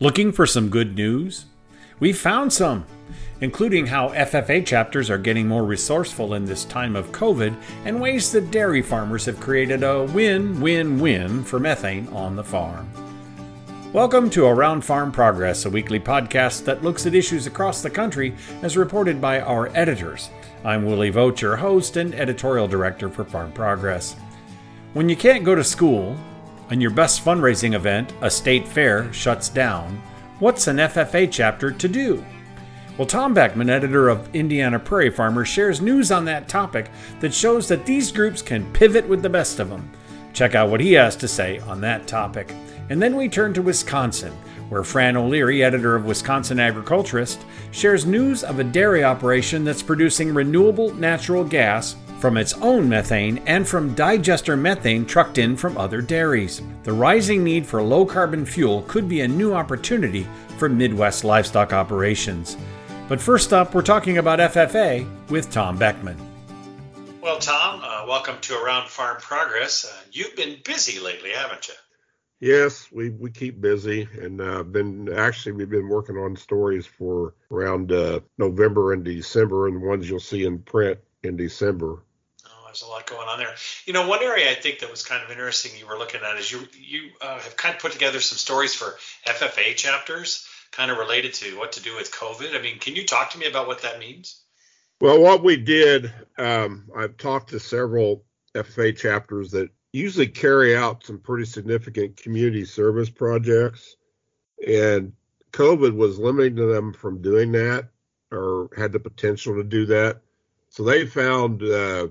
Looking for some good news? We found some, including how FFA chapters are getting more resourceful in this time of COVID and ways that dairy farmers have created a win win win for methane on the farm. Welcome to Around Farm Progress, a weekly podcast that looks at issues across the country as reported by our editors. I'm Willie Vogt, your host and editorial director for Farm Progress. When you can't go to school, and your best fundraising event, a state fair, shuts down, what's an FFA chapter to do? Well, Tom Bechman, editor of Indiana Prairie Farmer, shares news on that topic that shows that these groups can pivot with the best of them. Check out what he has to say on that topic. And then we turn to Wisconsin, where Fran O'Leary, editor of Wisconsin Agriculturist, shares news of a dairy operation that's producing renewable natural gas from its own methane and from digester methane trucked in from other dairies. The rising need for low carbon fuel could be a new opportunity for Midwest livestock operations. But first up, we're talking about FFA with Tom Bechman. Well, Tom, uh, welcome to Around Farm Progress. Uh, you've been busy lately, haven't you? Yes, we, we keep busy, and uh, been actually we've been working on stories for around uh, November and December, and the ones you'll see in print in December a lot going on there. You know, one area I think that was kind of interesting you were looking at is you you uh, have kind of put together some stories for FFA chapters, kind of related to what to do with COVID. I mean, can you talk to me about what that means? Well, what we did, um, I've talked to several FFA chapters that usually carry out some pretty significant community service projects, and COVID was limiting them from doing that or had the potential to do that. So they found uh,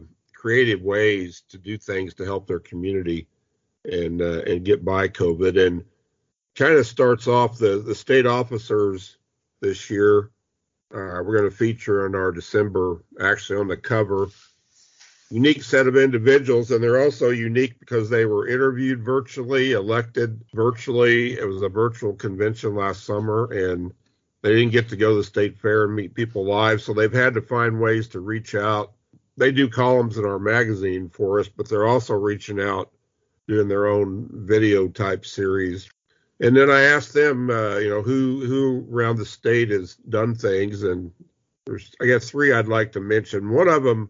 creative ways to do things to help their community and uh, and get by COVID. And kind of starts off the the state officers this year. Uh, we're going to feature in our December, actually on the cover, unique set of individuals, and they're also unique because they were interviewed virtually, elected virtually. It was a virtual convention last summer, and they didn't get to go to the state fair and meet people live, so they've had to find ways to reach out they do columns in our magazine for us, but they're also reaching out doing their own video type series. And then I asked them, uh, you know, who who around the state has done things, and there's I guess three I'd like to mention. One of them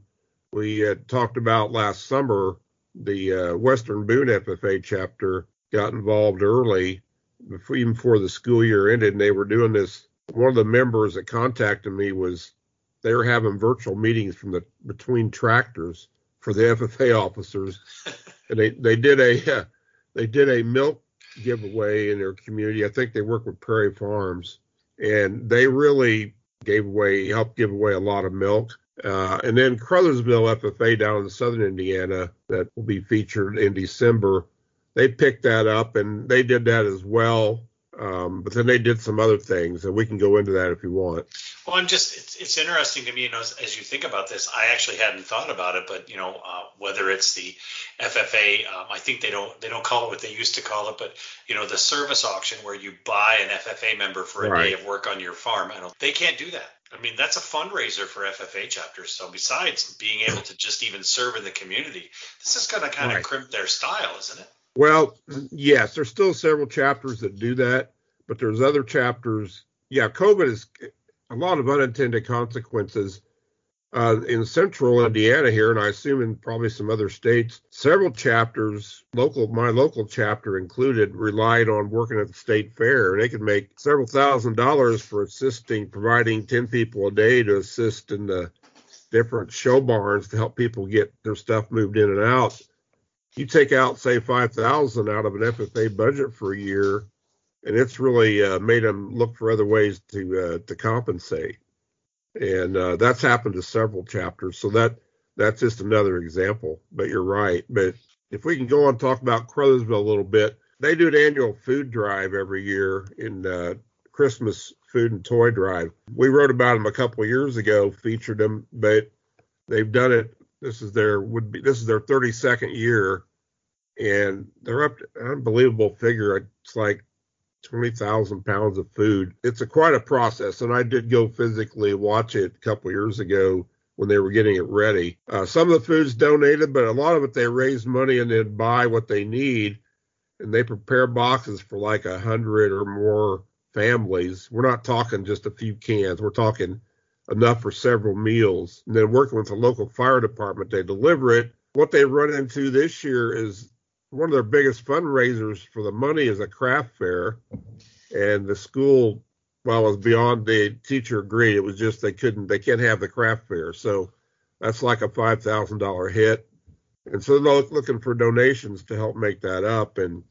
we talked about last summer. The uh, Western Boone FFA chapter got involved early, before, even before the school year ended, and they were doing this. One of the members that contacted me was they were having virtual meetings from the between tractors for the FFA officers, and they they did a uh, they did a milk giveaway in their community. I think they work with Prairie Farms, and they really gave away helped give away a lot of milk. Uh, and then Crothersville FFA down in southern Indiana that will be featured in December. They picked that up and they did that as well. Um, but then they did some other things, and we can go into that if you want. Well, I'm just it's, it's interesting to me, you know, as, as, you think about this. I actually hadn't thought about it, but you know, uh, whether it's the FFA, um, I think they don't they don't call it what they used to call it, but you know, the service auction where you buy an FFA member for a right. day of work on your farm. I don't, they can't do that. I mean, that's a fundraiser for FFA chapters. So besides being able to just even serve in the community, this is going to kind right. of crimp their style, isn't it? Well, yes, there's still several chapters that do that, but there's other chapters. Yeah, COVID is a lot of unintended consequences. Uh, in central Indiana here, and I assume in probably some other states, several chapters, local, my local chapter included, relied on working at the state fair. They could make several thousand dollars for assisting, providing 10 people a day to assist in the different show barns to help people get their stuff moved in and out you take out say 5000 out of an ffa budget for a year and it's really uh, made them look for other ways to uh, to compensate. And uh, that's happened to several chapters so that that's just another example but you're right. But if we can go on and talk about crothersville a little bit they do an annual food drive every year in uh, christmas food and toy drive. We wrote about them a couple years ago featured them but they've done it this is their would be this is their 32nd year, and they're up to an unbelievable figure. It's like 20,000 pounds of food. It's a quite a process, and I did go physically watch it a couple years ago when they were getting it ready. Uh, some of the food's donated, but a lot of it they raise money and then buy what they need, and they prepare boxes for like a hundred or more families. We're not talking just a few cans. We're talking enough for several meals. And then working with the local fire department, they deliver it. What they run into this year is one of their biggest fundraisers for the money is a craft fair. And the school, well, was beyond the teacher agreed. It was just they couldn't, they can't have the craft fair. So that's like a $5,000 hit. And so they're looking for donations to help make that up. And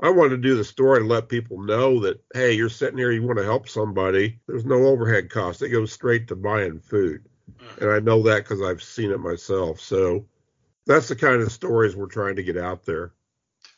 I wanted to do the story to let people know that, hey, you're sitting here, you want to help somebody. There's no overhead cost. It goes straight to buying food. Mm-hmm. And I know that because I've seen it myself. So that's the kind of stories we're trying to get out there.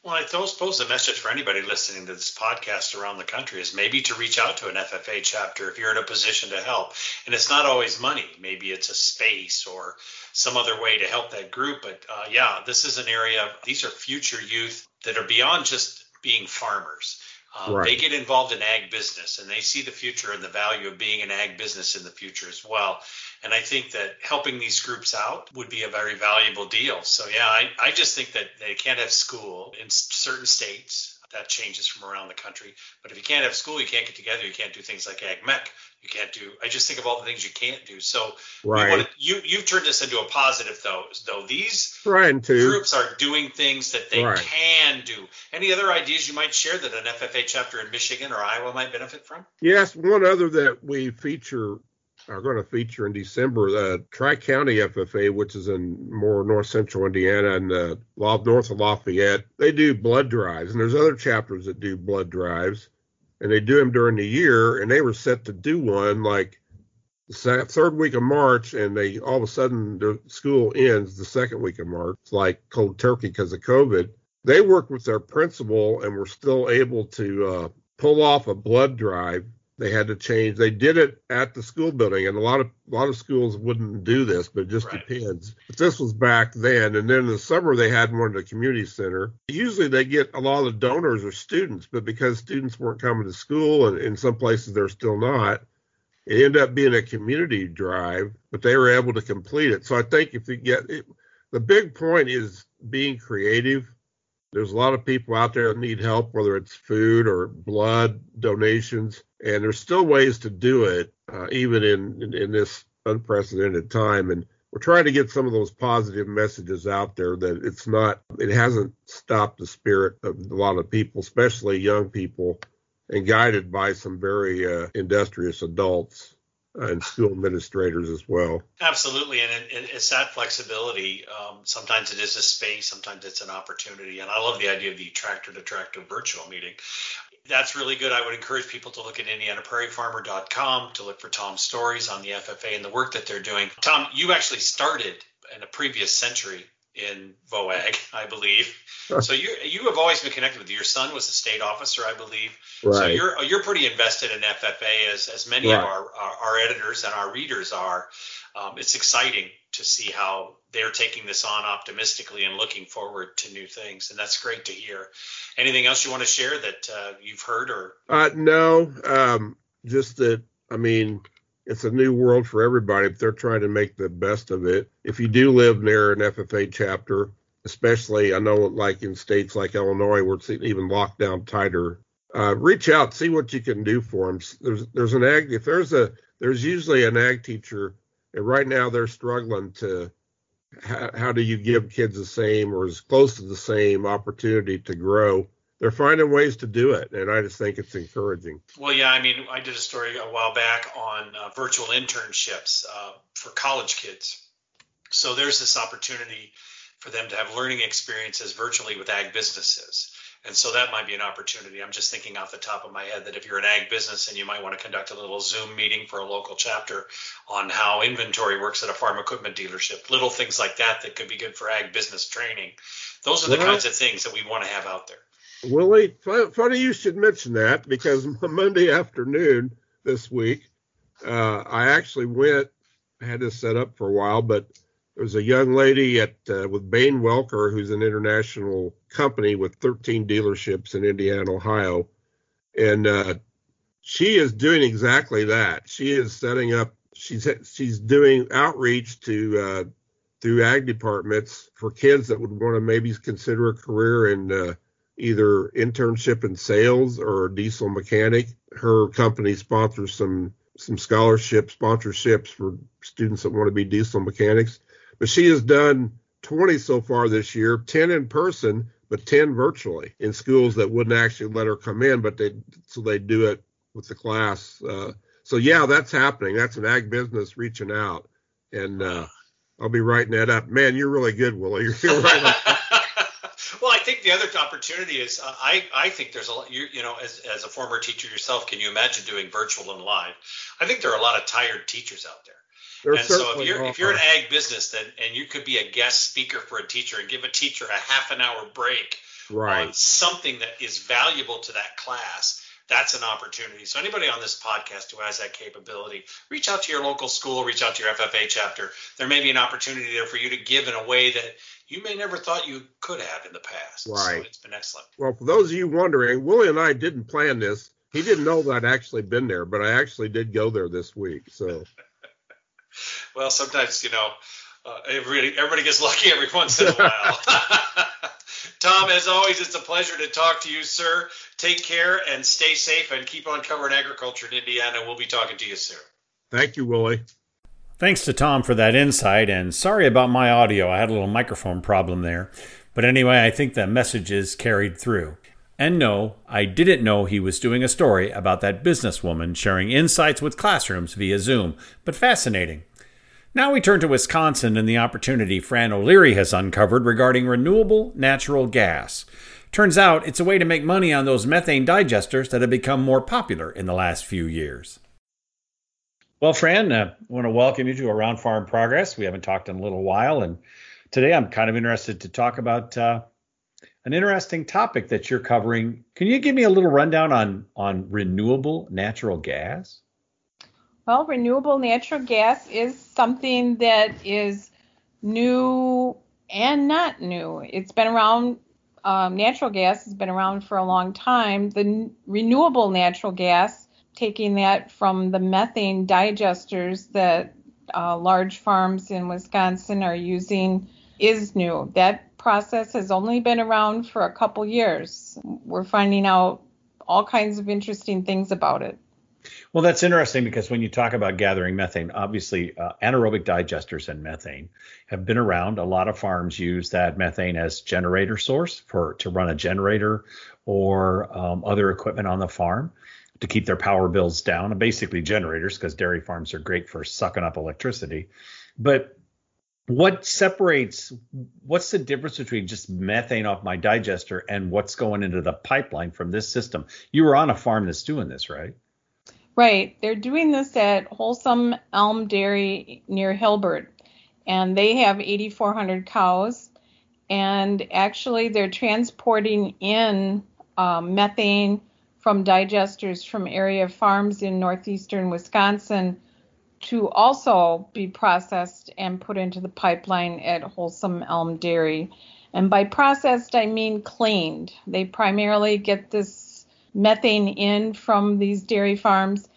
Well, I suppose the message for anybody listening to this podcast around the country is maybe to reach out to an FFA chapter if you're in a position to help. And it's not always money. Maybe it's a space or some other way to help that group. But uh, yeah, this is an area, these are future youth that are beyond just being farmers. Um, right. They get involved in ag business and they see the future and the value of being an ag business in the future as well. And I think that helping these groups out would be a very valuable deal. So, yeah, I, I just think that they can't have school in certain states. That changes from around the country. But if you can't have school, you can't get together. You can't do things like Ag Mech. You can't do. I just think of all the things you can't do. So right. Wanna, you you've turned this into a positive though. Though these Trying to. groups are doing things that they right. can do. Any other ideas you might share that an FFA chapter in Michigan or Iowa might benefit from? Yes, one other that we feature are going to feature in December the Tri County FFA, which is in more north central Indiana and uh, north of Lafayette. They do blood drives, and there's other chapters that do blood drives, and they do them during the year. And they were set to do one like the third week of March, and they all of a sudden the school ends the second week of March, it's like cold turkey because of COVID. They worked with their principal and were still able to uh, pull off a blood drive they had to change. They did it at the school building, and a lot of a lot of schools wouldn't do this, but it just right. depends. But this was back then, and then in the summer they had one at the community center. Usually they get a lot of donors or students, but because students weren't coming to school, and in some places they're still not, it ended up being a community drive. But they were able to complete it. So I think if you get it, the big point is being creative there's a lot of people out there that need help, whether it's food or blood donations, and there's still ways to do it, uh, even in, in, in this unprecedented time. And we're trying to get some of those positive messages out there that it's not, it hasn't stopped the spirit of a lot of people, especially young people, and guided by some very uh, industrious adults and school administrators as well. Absolutely, and it, it's that flexibility. Um, sometimes it is a space, sometimes it's an opportunity, and I love the idea of the tractor to tractor virtual meeting. That's really good. I would encourage people to look at IndianaPrairieFarmer.com to look for Tom's stories on the FFA and the work that they're doing. Tom, you actually started in a previous century in VOAG, I believe. so you you have always been connected with your son was a state officer, I believe. Right. So you're you're pretty invested in FFA as as many right. of our, our, our editors and our readers are. Um, it's exciting to see how they're taking this on optimistically and looking forward to new things, and that's great to hear. Anything else you want to share that uh, you've heard or? Uh, no, um, just that. I mean, it's a new world for everybody, but they're trying to make the best of it. If you do live near an FFA chapter, especially I know like in states like Illinois where it's even locked down tighter, uh, reach out, see what you can do for them. There's there's an ag if there's a there's usually an ag teacher, and right now they're struggling to how, how do you give kids the same or as close to the same opportunity to grow they're finding ways to do it, and I just think it's encouraging. Well, yeah, I mean, I did a story a while back on uh, virtual internships uh, for college kids. So there's this opportunity for them to have learning experiences virtually with ag businesses. And so that might be an opportunity. I'm just thinking off the top of my head that if you're an ag business and you might want to conduct a little Zoom meeting for a local chapter on how inventory works at a farm equipment dealership, little things like that that could be good for ag business training. Those are the well, kinds of things that we want to have out there. Willie, funny you should mention that because Monday afternoon this week, uh, I actually went, had this set up for a while, but there was a young lady at uh, with Bane-Welker, who's an international company with 13 dealerships in Indiana, Ohio, and uh, she is doing exactly that. She is setting up. She's she's doing outreach to uh, through ag departments for kids that would want to maybe consider a career in uh, either internship in sales or diesel mechanic. Her company sponsors some some scholarship sponsorships for students that want to be diesel mechanics. But she has done 20 so far this year, 10 in person, but 10 virtually in schools that wouldn't actually let her come in, but they so they do it with the class. Uh, so yeah, that's happening. That's an ag business reaching out, and uh, I'll be writing that up. Man, you're really good, Willie. You're right. well, I think the other opportunity is uh, I I think there's a lot. You you know, as as a former teacher yourself, can you imagine doing virtual and live? I think there are a lot of tired teachers out there. There and so if you're are. if you're an ag business then and you could be a guest speaker for a teacher and give a teacher a half an hour break right. on something that is valuable to that class, that's an opportunity. So anybody on this podcast who has that capability, reach out to your local school, reach out to your FFA chapter. There may be an opportunity there for you to give in a way that you may never thought you could have in the past. Right. So it's been excellent. Well, for those of you wondering, Willie and I didn't plan this. He didn't know that I'd actually been there, but I actually did go there this week. So well, sometimes you know, uh, everybody everybody gets lucky every once in a while. Tom, as always, it's a pleasure to talk to you, sir. Take care and stay safe and keep on covering agriculture in Indiana. We'll be talking to you soon. Thank you, Willie. Thanks to Tom for that insight, and sorry about my audio. I had a little microphone problem there. But anyway, I think the message is carried through. And no, I didn't know he was doing a story about that businesswoman sharing insights with classrooms via Zoom, but fascinating. Now we turn to Wisconsin and the opportunity Fran O'Leary has uncovered regarding renewable natural gas. Turns out it's a way to make money on those methane digesters that have become more popular in the last few years. Well, Fran, uh, I want to welcome you to Around Farm Progress. We haven't talked in a little while, and today I'm kind of interested to talk about uh, an interesting topic that you're covering. Can you give me a little rundown on on renewable natural gas? Well, renewable natural gas is something that is new and not new. It's been around. Um, natural gas has been around for a long time. The n- renewable natural gas, taking that from the methane digesters that uh, large farms in Wisconsin are using, is new. That process has only been around for a couple years. We're finding out all kinds of interesting things about it. Well, that's interesting because when you talk about gathering methane, obviously uh, anaerobic digesters and methane have been around. A lot of farms use that methane as generator source for to run a generator or um, other equipment on the farm to keep their power bills down. Basically, generators because dairy farms are great for sucking up electricity. But what separates what's the difference between just methane off my digester and what's going into the pipeline from this system? You were on a farm that's doing this, right? Right. They're doing this at Holsum Elm Dairy near Hilbert, and they have 8,400 cows. And actually, they're transporting in um, methane from digesters from area farms in northeastern Wisconsin to also be processed and put into the pipeline at Holsum Elm Dairy. And by processed, I mean cleaned. They primarily get this methane in from these dairy farms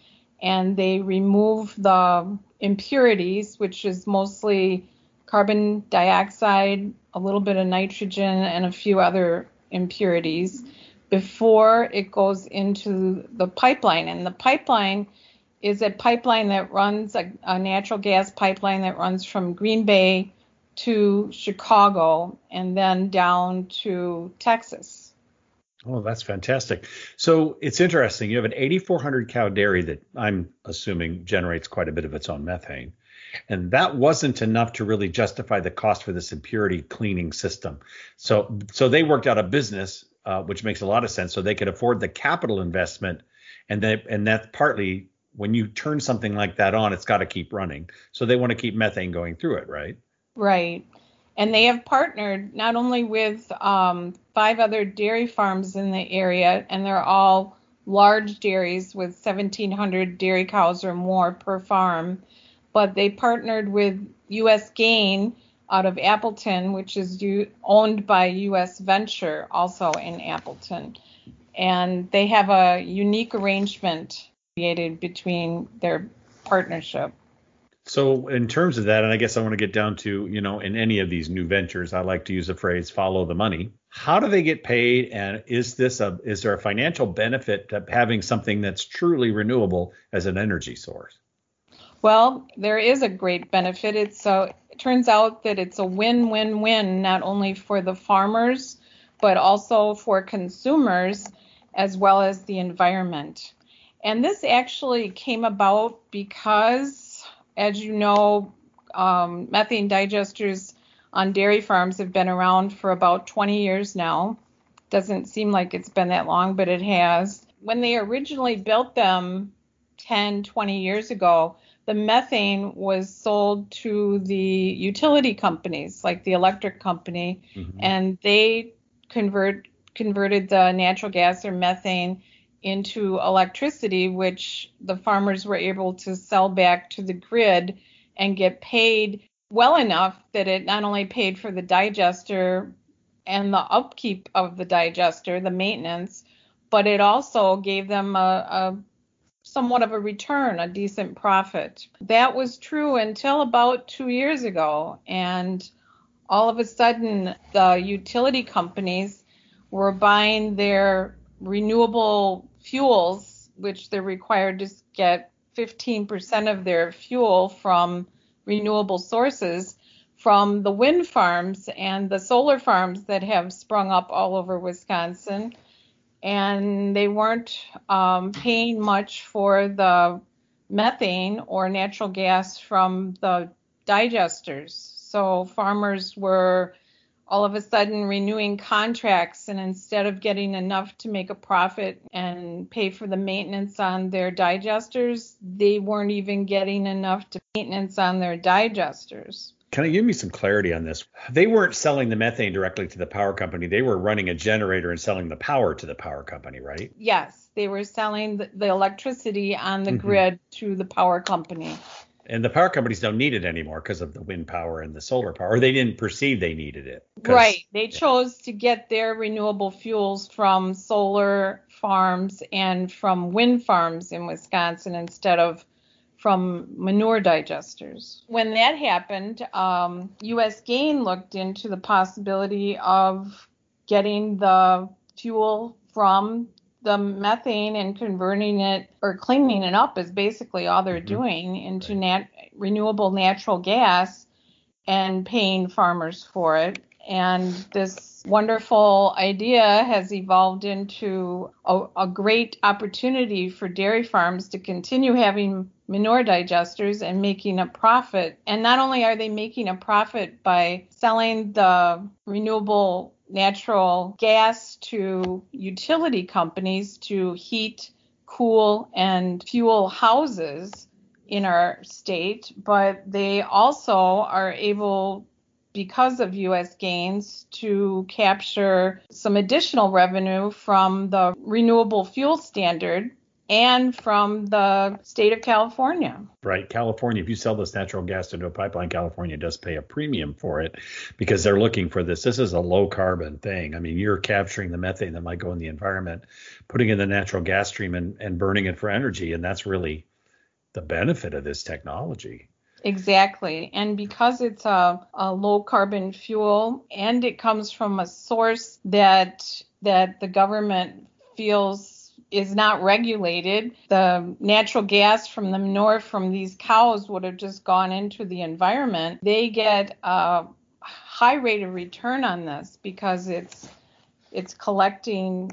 and they remove the impurities, which is mostly carbon dioxide, a little bit of nitrogen, and a few other impurities before it goes into the pipeline. And the pipeline is a pipeline that runs a, a natural gas pipeline that runs from Green Bay to Chicago and then down to Texas. Oh, that's fantastic. So it's interesting. You have an 8,400 cow dairy that I'm assuming generates quite a bit of its own methane. And that wasn't enough to really justify the cost for this impurity cleaning system. So, so they worked out a business, uh, which makes a lot of sense. So they could afford the capital investment, and they, and that's partly when you turn something like that on, it's got to keep running. So they want to keep methane going through it, right? Right and they have partnered not only with um, five other dairy farms in the area, and they're all large dairies with 1,700 dairy cows or more per farm, but they partnered with U.S. Gain out of Appleton, which is owned by U.S. Venture, also in Appleton. And they have a unique arrangement created between their partnership. So, in terms of that, and I guess I want to get down to, you know, in any of these new ventures, I like to use the phrase follow the money. How do they get paid, and is this a is there a financial benefit to having something that's truly renewable as an energy source? Well, there is a great benefit. It's a, it turns out that it's a win-win-win not only for the farmers but also for consumers as well as the environment. And this actually came about because, as you know, um, methane digesters on dairy farms have been around for about 20 years now. Doesn't seem like it's been that long, but it has. When they originally built them 10, 20 years ago, the methane was sold to the utility companies like the electric company mm-hmm. and they convert converted the natural gas or methane into electricity which the farmers were able to sell back to the grid and get paid well enough that it not only paid for the digester and the upkeep of the digester, the maintenance, but it also gave them a, a somewhat of a return, a decent profit. That was true until about two years ago. And all of a sudden, the utility companies were buying their renewable fuels, which they're required to get 15% of their fuel from renewable sources from the wind farms and the solar farms that have sprung up all over Wisconsin and they weren't um, paying much for the methane or natural gas from the digesters. So farmers were all of a sudden renewing contracts and instead of getting enough to make a profit and pay for the maintenance on their digesters, they weren't even getting enough to maintenance on their digesters. Can you give me some clarity on this? They weren't selling the methane directly to the power company. They were running a generator and selling the power to the power company, right? Yes, they were selling the, the electricity on the mm-hmm. grid to the power company. And the power companies don't need it anymore because of the wind power and the solar power, or they didn't perceive they needed it. Right. They yeah. chose to get their renewable fuels from solar farms and from wind farms in Wisconsin instead of from manure digesters. When that happened, um, US Gain looked into the possibility of getting the fuel from the methane and converting it or cleaning it up is basically all they're mm-hmm. doing into nat- renewable natural gas and paying farmers for it. And this wonderful idea has evolved into a, a, great opportunity for dairy farms to continue having manure digesters and making a profit. And not only are they making a profit by selling the renewable natural gas to utility companies to heat, cool, and fuel houses in our state, but they also are able because of US gains to capture some additional revenue from the renewable fuel standard and from the state of California. Right. California, if you sell this natural gas into a pipeline, California does pay a premium for it because they're looking for this. This is a low carbon thing. I mean, you're capturing the methane that might go in the environment, putting in the natural gas stream and, and burning it for energy. And that's really the benefit of this technology. Exactly. And because it's a, a, low carbon fuel and it comes from a source that that the government feels is not regulated, the natural gas from the manure from these cows would have just gone into the environment. They get a high rate of return on this because it's it's collecting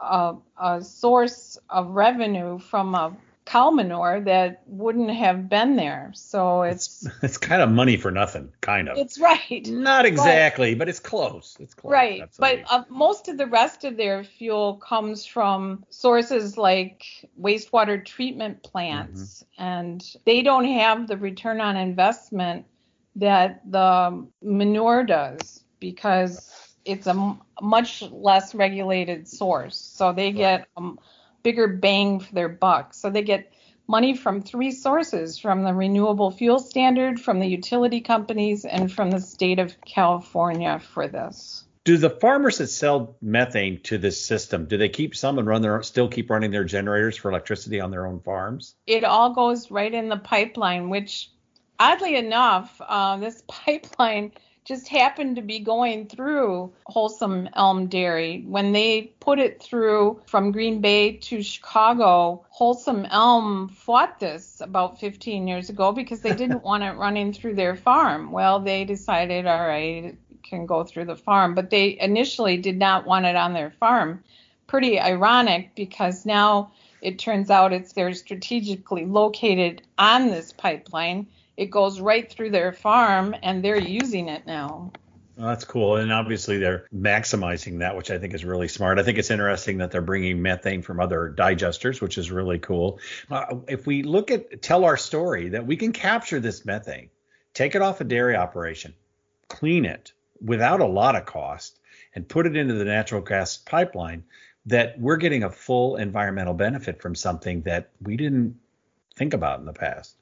a, a source of revenue from a cow manure that wouldn't have been there. So it's it's, kind of money for nothing, kind of. It's right. Not exactly, but, but it's close. It's close. Right. But uh, most of the rest of their fuel comes from sources like wastewater treatment plants, mm-hmm. and they don't have the return on investment that the manure does because it's a much less regulated source. So they get um, bigger bang for their buck. So they get money from three sources from the renewable fuel standard, from the utility companies, and from the state of California for this. Do the farmers that sell methane to this system, do they keep some and run their still keep running their generators for electricity on their own farms? It all goes right in the pipeline, which oddly enough, uh, this pipeline just happened to be going through Holsum Elm Dairy. When they put it through from Green Bay to Chicago, Holsum Elm fought this about 15 years ago because they didn't want it running through their farm. Well, they decided, all right, it can go through the farm, but they initially did not want it on their farm. Pretty ironic because now it turns out it's they're strategically located on this pipeline it goes right through their farm and they're using it now. Well, that's cool. And obviously they're maximizing that, which I think is really smart. I think it's interesting that they're bringing methane from other digesters, which is really cool. Uh, if we look at tell our story that we can capture this methane, take it off a dairy operation, clean it without a lot of cost, and put it into the natural gas pipeline, that we're getting a full environmental benefit from something that we didn't think about in the past.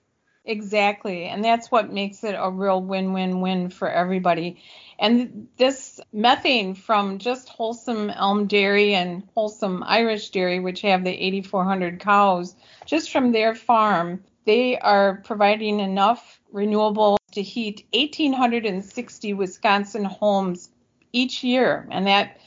Exactly. And that's what makes it a real win win win for everybody. And this methane from just Holsum Elm Dairy and Holsum Irish Dairy, which have the 8,400 cows, just from their farm, they are providing enough renewable to heat 1,860 Wisconsin homes each year. And that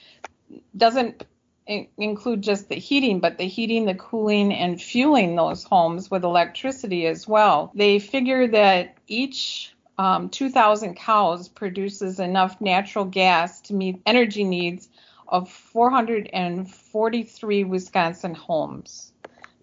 doesn't include just the heating, but the heating, the cooling, and fueling those homes with electricity as well. They figure that each um, 2,000 cows produces enough natural gas to meet energy needs of 443 Wisconsin homes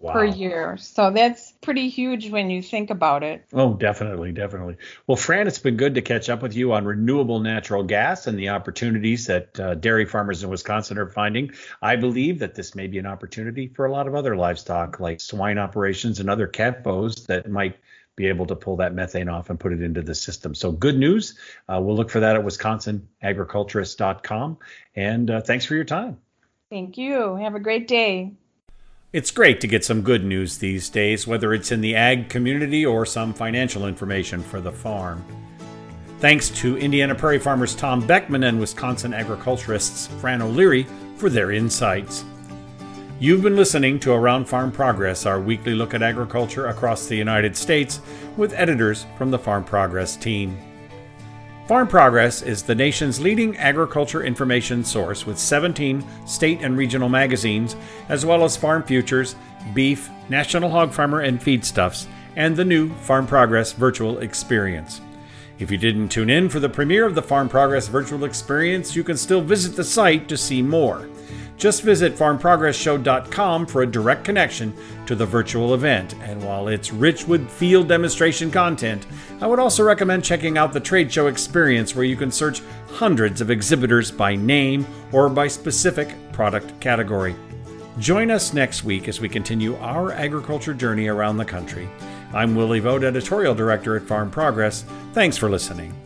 wow. per year. So that's pretty huge when you think about it. Oh, definitely, definitely. Well, Fran, it's been good to catch up with you on renewable natural gas and the opportunities that uh, dairy farmers in Wisconsin are finding. I believe that this may be an opportunity for a lot of other livestock, like swine operations and other CAFOs that might be able to pull that methane off and put it into the system. So good news. Uh, we'll look for that at wisconsinagriculturist.com. And uh, thanks for your time. Thank you. Have a great day. It's great to get some good news these days, whether it's in the ag community or some financial information for the farm. Thanks to Indiana Prairie Farmers Tom Bechman and Wisconsin agriculturists Fran O'Leary for their insights. You've been listening to Around Farm Progress, our weekly look at agriculture across the United States, with editors from the Farm Progress team. Farm Progress is the nation's leading agriculture information source with 17 state and regional magazines, as well as Farm Futures, Beef, National Hog Farmer, and Feedstuffs, and the new Farm Progress virtual experience. If you didn't tune in for the premiere of the Farm Progress virtual experience, you can still visit the site to see more. Just visit farmprogressshow.com for a direct connection to the virtual event. And while it's rich with field demonstration content, I would also recommend checking out the trade show experience where you can search hundreds of exhibitors by name or by specific product category. Join us next week as we continue our agriculture journey around the country. I'm Willie Vogt, Editorial Director at Farm Progress. Thanks for listening.